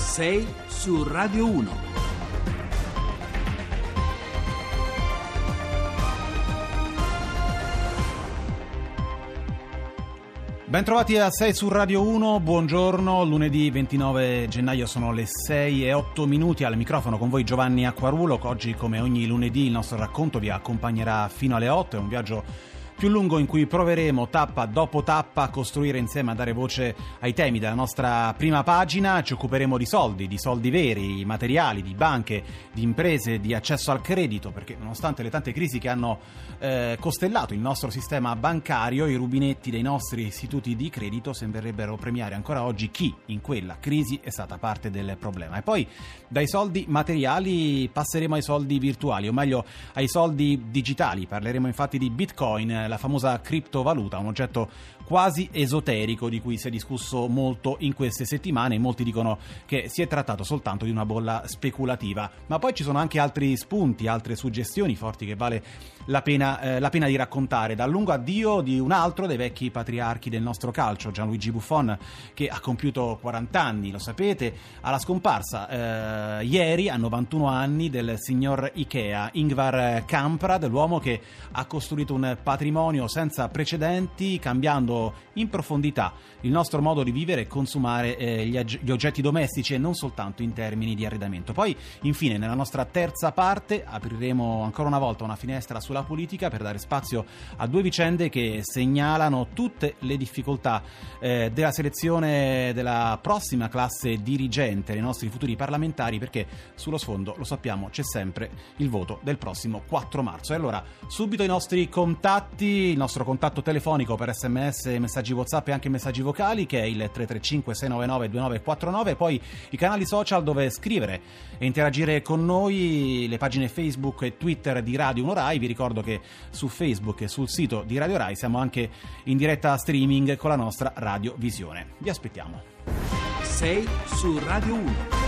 6 su Radio 1. Bentrovati a 6 su Radio 1, buongiorno, lunedì 29 gennaio sono le 6 e 8 minuti al microfono con voi Giovanni Acquarulo, oggi come ogni lunedì il nostro racconto vi accompagnerà fino alle 8, è un viaggio più lungo in cui proveremo tappa dopo tappa a costruire insieme, a dare voce ai temi della nostra prima pagina. Ci occuperemo di soldi, di soldi veri, materiali, di banche, di imprese, di accesso al credito, perché nonostante le tante crisi che hanno eh, costellato il nostro sistema bancario, i rubinetti dei nostri istituti di credito sembrerebbero premiare ancora oggi chi in quella crisi è stata parte del problema. E poi dai soldi materiali passeremo ai soldi virtuali, o meglio ai soldi digitali. Parleremo infatti di Bitcoin la famosa criptovaluta, un oggetto quasi esoterico di cui si è discusso molto in queste settimane. Molti dicono che si è trattato soltanto di una bolla speculativa, ma poi ci sono anche altri spunti, altre suggestioni forti che vale la pena, eh, la pena di raccontare. Dal lungo addio di un altro dei vecchi patriarchi del nostro calcio, Gianluigi Buffon, che ha compiuto 40 anni, lo sapete, alla scomparsa eh, ieri a 91 anni del signor Ikea, Ingvar Kamprad, l'uomo che ha costruito un patrimonio senza precedenti, cambiando in profondità il nostro modo di vivere e consumare eh, gli, ag- gli, oggetti domestici e non soltanto in termini di arredamento. Poi, infine, nella nostra terza parte apriremo ancora una volta una finestra sulla politica per dare spazio a due vicende che segnalano tutte le difficoltà eh, della selezione della prossima classe dirigente dei nostri futuri parlamentari perché sullo sfondo, lo sappiamo, c'è sempre il voto del prossimo 4 marzo. E allora, subito i nostri contatti, il nostro contatto telefonico per sms messaggi WhatsApp e anche messaggi vocali che è il 335 699 2949 poi i canali social dove scrivere e interagire con noi, le pagine Facebook e Twitter di Radio 1 Rai. Vi ricordo che su Facebook e sul sito di Radio Rai siamo anche in diretta streaming con la nostra Radio Visione. Vi aspettiamo. 6 su Radio 1.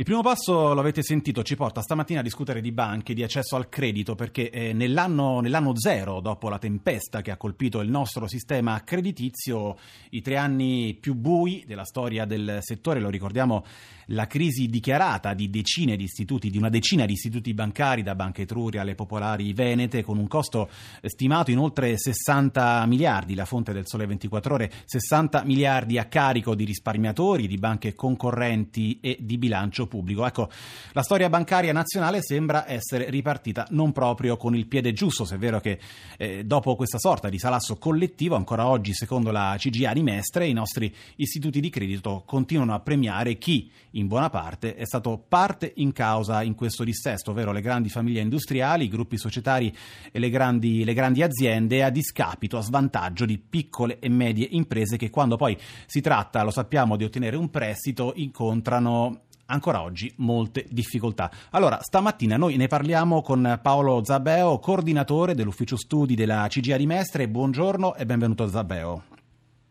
Il primo passo, lo avete sentito, ci porta stamattina a discutere di banche, di accesso al credito, perché eh, nell'anno, nell'anno, zero, dopo la tempesta che ha colpito il nostro sistema creditizio, i tre anni più bui della storia del settore, lo ricordiamo, la crisi dichiarata di decine di istituti, di una decina di istituti bancari, da Banca Etruria alle Popolari Venete, con un costo stimato in oltre 60 miliardi, la fonte del Sole 24 Ore, 60 miliardi a carico di risparmiatori, di banche concorrenti e di bilancio pubblico. Ecco, la storia bancaria nazionale sembra essere ripartita non proprio con il piede giusto, se è vero che eh, dopo questa sorta di salasso collettivo, ancora oggi, secondo la CGA di Mestre, i nostri istituti di credito continuano a premiare chi, in buona parte, è stato parte in causa in questo dissesto, ovvero le grandi famiglie industriali, i gruppi societari e le grandi, le grandi aziende, a discapito, a svantaggio di piccole e medie imprese che quando poi si tratta, lo sappiamo, di ottenere un prestito, incontrano ancora oggi molte difficoltà. Allora, stamattina noi ne parliamo con Paolo Zabeo, coordinatore dell'ufficio studi della CGA di Mestre. Buongiorno e benvenuto Zabeo.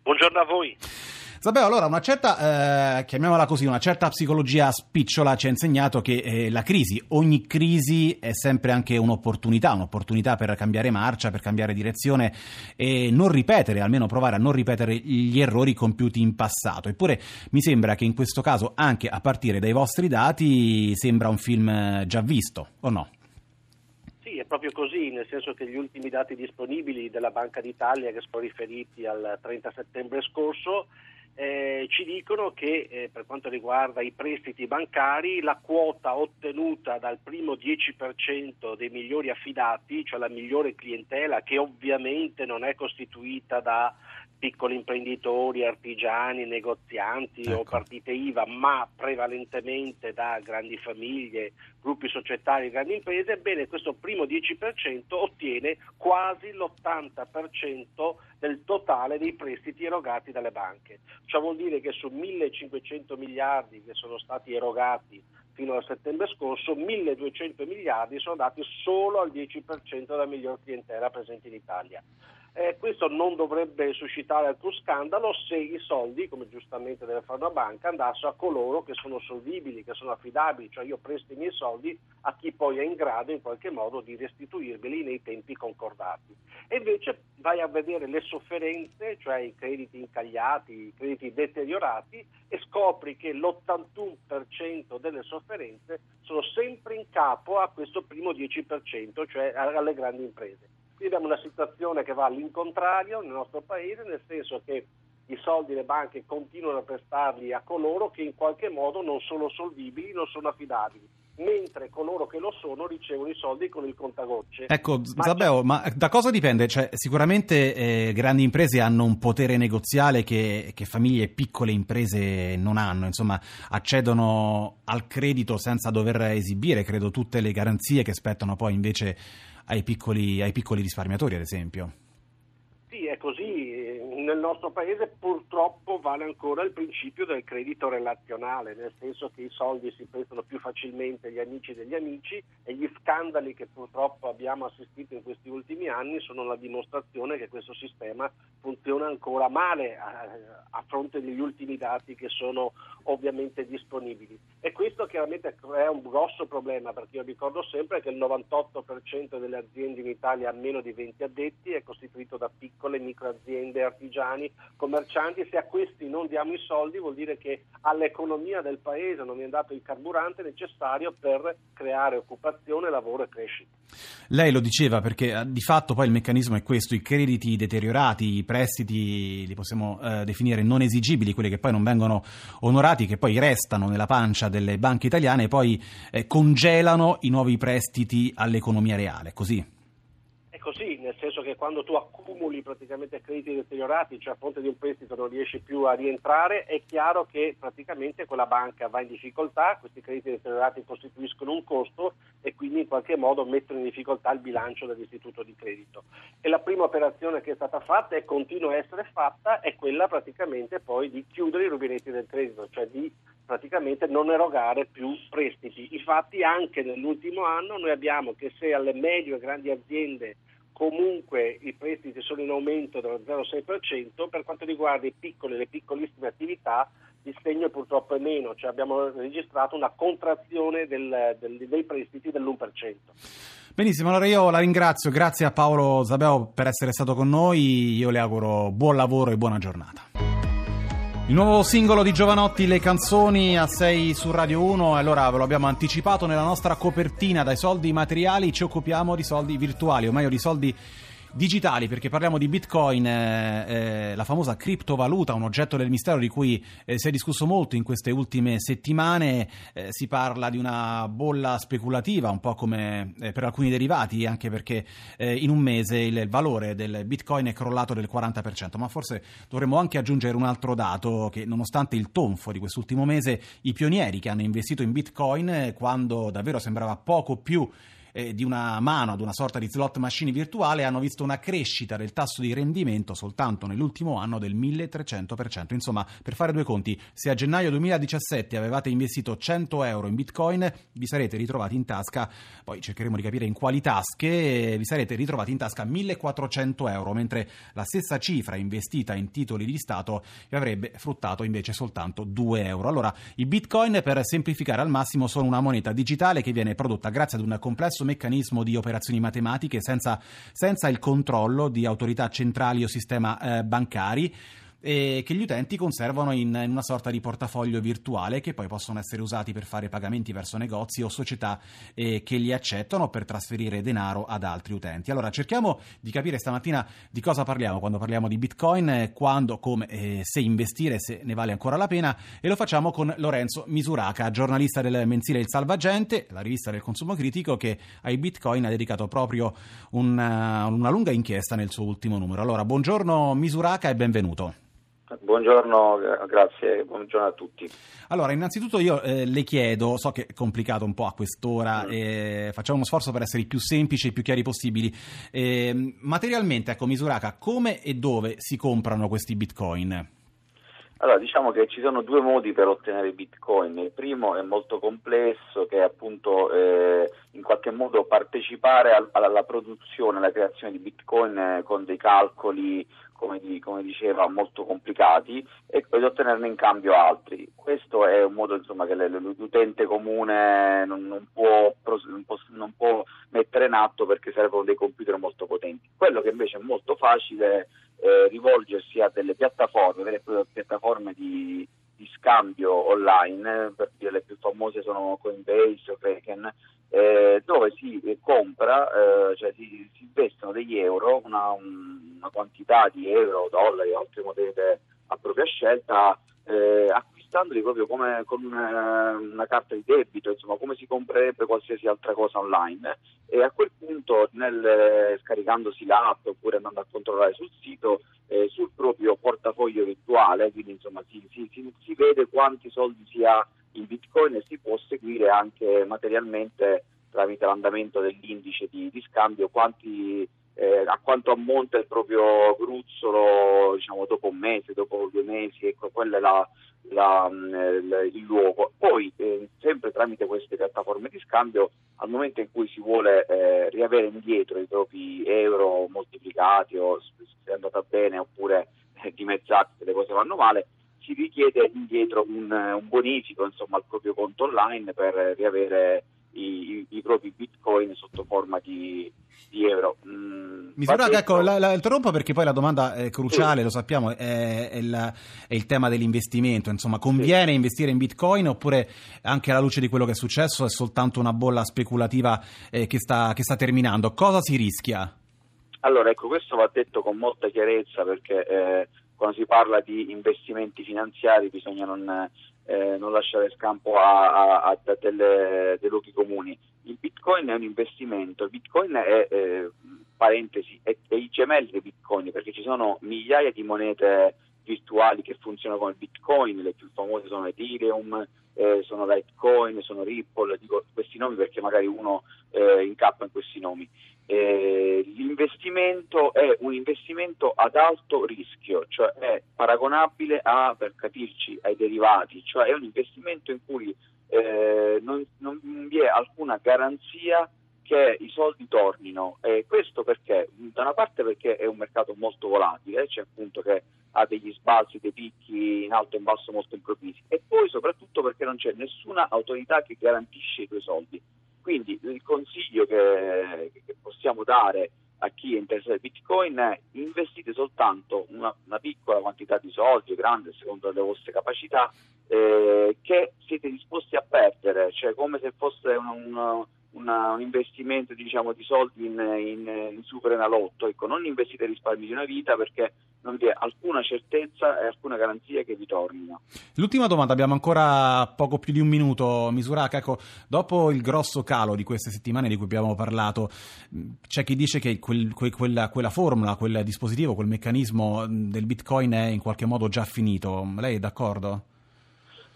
Buongiorno a voi. Zabeo, allora una certa, eh, chiamiamola così, una certa psicologia spicciola ci ha insegnato che eh, la crisi, ogni crisi è sempre anche un'opportunità, un'opportunità per cambiare marcia, per cambiare direzione e non ripetere, almeno provare a non ripetere gli errori compiuti in passato. Eppure mi sembra che in questo caso, anche a partire dai vostri dati, sembra un film già visto, o no? È proprio così, nel senso che gli ultimi dati disponibili della Banca d'Italia che sono riferiti al 30 settembre scorso eh, ci dicono che eh, per quanto riguarda i prestiti bancari la quota ottenuta dal primo 10% dei migliori affidati, cioè la migliore clientela che ovviamente non è costituita da piccoli imprenditori, artigiani, negozianti ecco. o partite IVA, ma prevalentemente da grandi famiglie, gruppi societari grandi imprese, ebbene questo primo 10% ottiene quasi l'80% del totale dei prestiti erogati dalle banche. Ciò vuol dire che su 1.500 miliardi che sono stati erogati fino al settembre scorso, 1.200 miliardi sono dati solo al 10% della miglior clientela presente in Italia. Eh, questo non dovrebbe suscitare alcun scandalo se i soldi, come giustamente deve fare una banca, andassero a coloro che sono solvibili, che sono affidabili, cioè io presto i miei soldi a chi poi è in grado in qualche modo di restituirmeli nei tempi concordati. E invece vai a vedere le sofferenze, cioè i crediti incagliati, i crediti deteriorati e scopri che l'81% delle sofferenze sono sempre in capo a questo primo 10%, cioè alle grandi imprese. Abbiamo una situazione che va all'incontrario nel nostro paese, nel senso che i soldi le banche continuano a prestarli a coloro che in qualche modo non sono solvibili, non sono affidabili mentre coloro che lo sono ricevono i soldi con il contagocce. Ecco, ma Zabeo, ma da cosa dipende? Cioè, sicuramente eh, grandi imprese hanno un potere negoziale che, che, famiglie e piccole imprese non hanno, insomma, accedono al credito senza dover esibire, credo, tutte le garanzie che spettano poi invece ai piccoli, ai piccoli risparmiatori, ad esempio. Sì, è così. Nel nostro paese purtroppo vale ancora il principio del credito relazionale, nel senso che i soldi si prestano più facilmente agli amici degli amici e gli scandali che purtroppo abbiamo assistito in questi ultimi anni sono la dimostrazione che questo sistema funziona ancora male a, a fronte degli ultimi dati che sono ovviamente disponibili. E questo chiaramente è un grosso problema perché io ricordo sempre che il 98% delle aziende in Italia ha meno di 20 addetti è costituito da piccole microaziende, artigiani, commercianti. Se a questi non diamo i soldi vuol dire che all'economia del paese non è dato il carburante necessario per creare occupazione, lavoro e crescita. Lei lo diceva perché eh, di fatto poi il meccanismo è questo, i crediti deteriorati, i prestiti li possiamo eh, definire non esigibili, quelli che poi non vengono onorati, che poi restano nella pancia delle banche italiane e poi eh, congelano i nuovi prestiti all'economia reale, così? Così, nel senso che quando tu accumuli praticamente crediti deteriorati, cioè a fronte di un prestito non riesci più a rientrare, è chiaro che praticamente quella banca va in difficoltà, questi crediti deteriorati costituiscono un costo e quindi in qualche modo mettono in difficoltà il bilancio dell'istituto di credito. E la prima operazione che è stata fatta e continua a essere fatta è quella praticamente poi di chiudere i rubinetti del credito, cioè di praticamente non erogare più prestiti. Infatti anche nell'ultimo anno noi abbiamo che se alle medie e grandi aziende comunque i prestiti sono in aumento dello 0,6%, per quanto riguarda i piccoli e le piccolissime attività il segno purtroppo è meno, cioè abbiamo registrato una contrazione del, del, dei prestiti dell'1%. Benissimo, allora io la ringrazio, grazie a Paolo Zabeo per essere stato con noi, io le auguro buon lavoro e buona giornata. Il nuovo singolo di Giovanotti, Le canzoni a 6 su Radio 1, allora ve lo abbiamo anticipato nella nostra copertina, dai soldi materiali ci occupiamo di soldi virtuali, o meglio di soldi digitali, perché parliamo di Bitcoin, eh, eh, la famosa criptovaluta, un oggetto del mistero di cui eh, si è discusso molto in queste ultime settimane. Eh, si parla di una bolla speculativa, un po' come eh, per alcuni derivati, anche perché eh, in un mese il, valore del Bitcoin è crollato del 40%. Ma forse dovremmo anche aggiungere un altro dato, che nonostante il tonfo di quest'ultimo mese, i pionieri che hanno investito in Bitcoin, quando davvero sembrava poco più eh, di una mano ad una sorta di slot machine virtuale hanno visto una crescita del tasso di rendimento soltanto nell'ultimo anno del 1300%. Insomma, per fare due conti, se a gennaio 2017 avevate investito 100 euro in bitcoin, vi sarete ritrovati in tasca, poi cercheremo di capire in quali tasche, vi sarete ritrovati in tasca 1400 euro, mentre la stessa cifra investita in titoli di Stato vi avrebbe fruttato invece soltanto 2 euro. Allora, i bitcoin, per semplificare al massimo, sono una moneta digitale che viene prodotta grazie ad un complesso meccanismo di operazioni matematiche senza, senza il controllo di autorità centrali o sistema eh, bancari e che gli utenti conservano in, in, una sorta di portafoglio virtuale che poi possono essere usati per fare pagamenti verso negozi o società eh, che li accettano per trasferire denaro ad altri utenti. Allora cerchiamo di capire stamattina di cosa parliamo quando parliamo di Bitcoin, quando, come, eh, se investire, se ne vale ancora la pena e lo facciamo con Lorenzo Misuraca, giornalista del mensile Il Salvagente, la rivista del consumo critico che ai Bitcoin ha dedicato proprio una, una lunga inchiesta nel suo ultimo numero. Allora buongiorno Misuraca e benvenuto. Buongiorno, grazie, buongiorno a tutti. Allora, innanzitutto io eh, le chiedo, so che è complicato un po' a quest'ora, mm. eh, facciamo uno sforzo per essere i più semplici e i più chiari possibili. Eh, materialmente, ecco, Misuraka, come e dove si comprano questi bitcoin? Allora, diciamo che ci sono due modi per ottenere Bitcoin. Il primo è molto complesso, che è appunto eh, in qualche modo partecipare al, alla produzione, alla creazione di Bitcoin eh, con dei calcoli, come, di, come, diceva, molto complicati e poi ottenerne in cambio altri. Questo è un modo insomma, che l'utente comune non, non, può, non, può, non, può, mettere in atto perché servono dei computer molto potenti. Quello che invece è molto facile eh, rivolgersi a delle piattaforme, vere piattaforme di, di scambio online, per dire le più famose sono Coinbase o Kraken, eh, dove si compra, eh, cioè si, si, investono degli euro, una, una, quantità di euro, dollari, altre monete a propria scelta, eh, acquistandoli proprio come con una, una, carta di debito, insomma come si comprerebbe qualsiasi altra cosa online. E a quel punto nel, scaricandosi l'app oppure andando a controllare sul sito eh, sul proprio portafoglio virtuale, quindi insomma si, si, si, si vede quanti soldi si ha in bitcoin e si può seguire anche materialmente tramite l'andamento dell'indice di, di scambio quanti eh, a quanto ammonta il proprio gruzzolo diciamo, dopo un mese, dopo due mesi, ecco, quello è la, la, mm, il luogo. Poi, eh, sempre tramite queste piattaforme di scambio, al momento in cui si vuole eh, riavere indietro i propri euro moltiplicati o se è andata bene oppure eh, dimezzati se le cose vanno male, si richiede indietro un, un bonifico insomma, al proprio conto online per riavere i, i, propri bitcoin sotto forma di, di euro. Mm, Misura che ecco, la, la, interrompo perché poi la domanda è cruciale, sì. lo sappiamo, è, è, la, è, il tema dell'investimento. Insomma, conviene sì. investire in bitcoin oppure anche alla luce di quello che è successo è soltanto una bolla speculativa eh, che, sta, che sta terminando? Cosa si rischia? Allora, ecco, questo va detto con molta chiarezza perché eh, quando si parla di investimenti finanziari bisogna non, eh, non lasciare scampo a, a, a delle, dei luoghi comuni. Il bitcoin è un investimento, il bitcoin è, eh, parentesi, è, è i gemelli dei bitcoin perché ci sono migliaia di monete virtuali che funzionano come bitcoin, le più famose sono Ethereum, eh, sono Litecoin, sono Ripple, dico questi nomi perché magari uno eh, incappa in questi nomi. Eh, l'investimento è un investimento ad alto rischio, cioè è paragonabile a, per capirci, ai derivati, cioè è un investimento in cui eh, non, non, vi è alcuna garanzia che i soldi tornino. Eh, questo perché? Da una parte perché è un mercato molto volatile, c'è appunto che ha degli sbalzi, dei picchi in alto e in basso molto improvvisi e poi soprattutto perché non c'è nessuna autorità che garantisce i tuoi soldi. Quindi il consiglio che, che possiamo dare a chi è interessato al Bitcoin è investite soltanto una, una, piccola quantità di soldi, grande secondo le vostre capacità, eh, che siete disposti a perdere, cioè come se fosse un, un una, un investimento diciamo, di soldi in, in, in super enalotto, ecco, non investite risparmi di una vita perché non vi è alcuna certezza e alcuna garanzia che vi tornino. L'ultima domanda, abbiamo ancora poco più di un minuto, Misuraca, ecco, dopo il grosso calo di queste settimane di cui abbiamo parlato, c'è chi dice che quel, quel, quella, quella formula, quel dispositivo, quel meccanismo del Bitcoin è in qualche modo già finito, lei è d'accordo?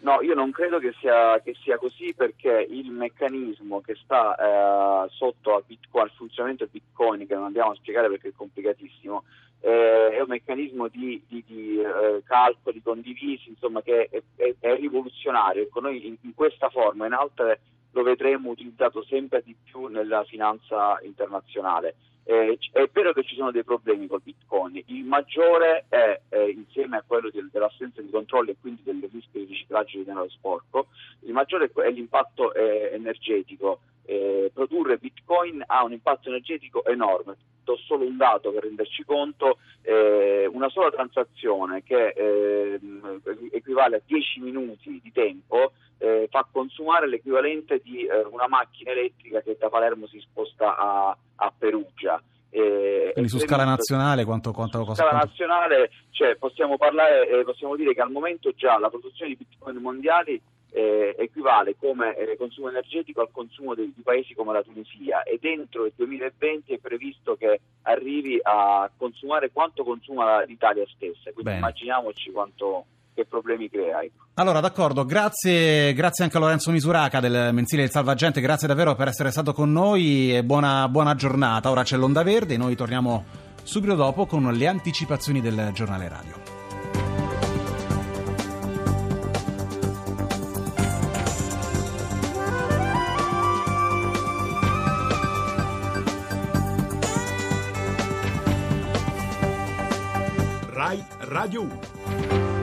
No, io non credo che sia, che sia, così perché il meccanismo che sta eh, sotto Bitcoin, al, funzionamento del Bitcoin, che non andiamo a spiegare perché è complicatissimo, eh, è un meccanismo di, di, di eh, calcoli condivisi, insomma, che è, è, è rivoluzionario. Ecco, noi in, in, questa forma in altre lo vedremo utilizzato sempre di più nella finanza internazionale. Eh, è vero che ci sono dei problemi col Bitcoin, il maggiore è, eh, insieme a quello del, dell'assenza di controlli e quindi del rischio di riciclaggio di denaro sporco, il maggiore è l'impatto eh, energetico. Eh, produrre Bitcoin ha un impatto energetico enorme. Do solo un dato per renderci conto, eh, una sola transazione che ehm, equivale a 10 minuti di tempo eh, fa consumare l'equivalente di eh, una macchina elettrica che da Palermo si sposta a, a Perugia. Eh, Quindi su scala nazionale quanto, quanto su scala quanto... nazionale cioè, possiamo, parlare, eh, possiamo dire che al momento già la produzione di bitcoin mondiali eh, equivale come eh, consumo energetico al consumo di, di, paesi come la Tunisia e dentro il 2020 è previsto che arrivi a consumare quanto consuma l'Italia stessa, quindi Bene. immaginiamoci quanto, che problemi crea. Ecco. Allora, d'accordo, grazie, grazie, anche a Lorenzo Misuraca del mensile del Salvagente, grazie davvero per essere stato con noi e buona, buona giornata. Ora c'è l'Onda Verde e noi torniamo subito dopo con le anticipazioni del giornale radio. Radio 1.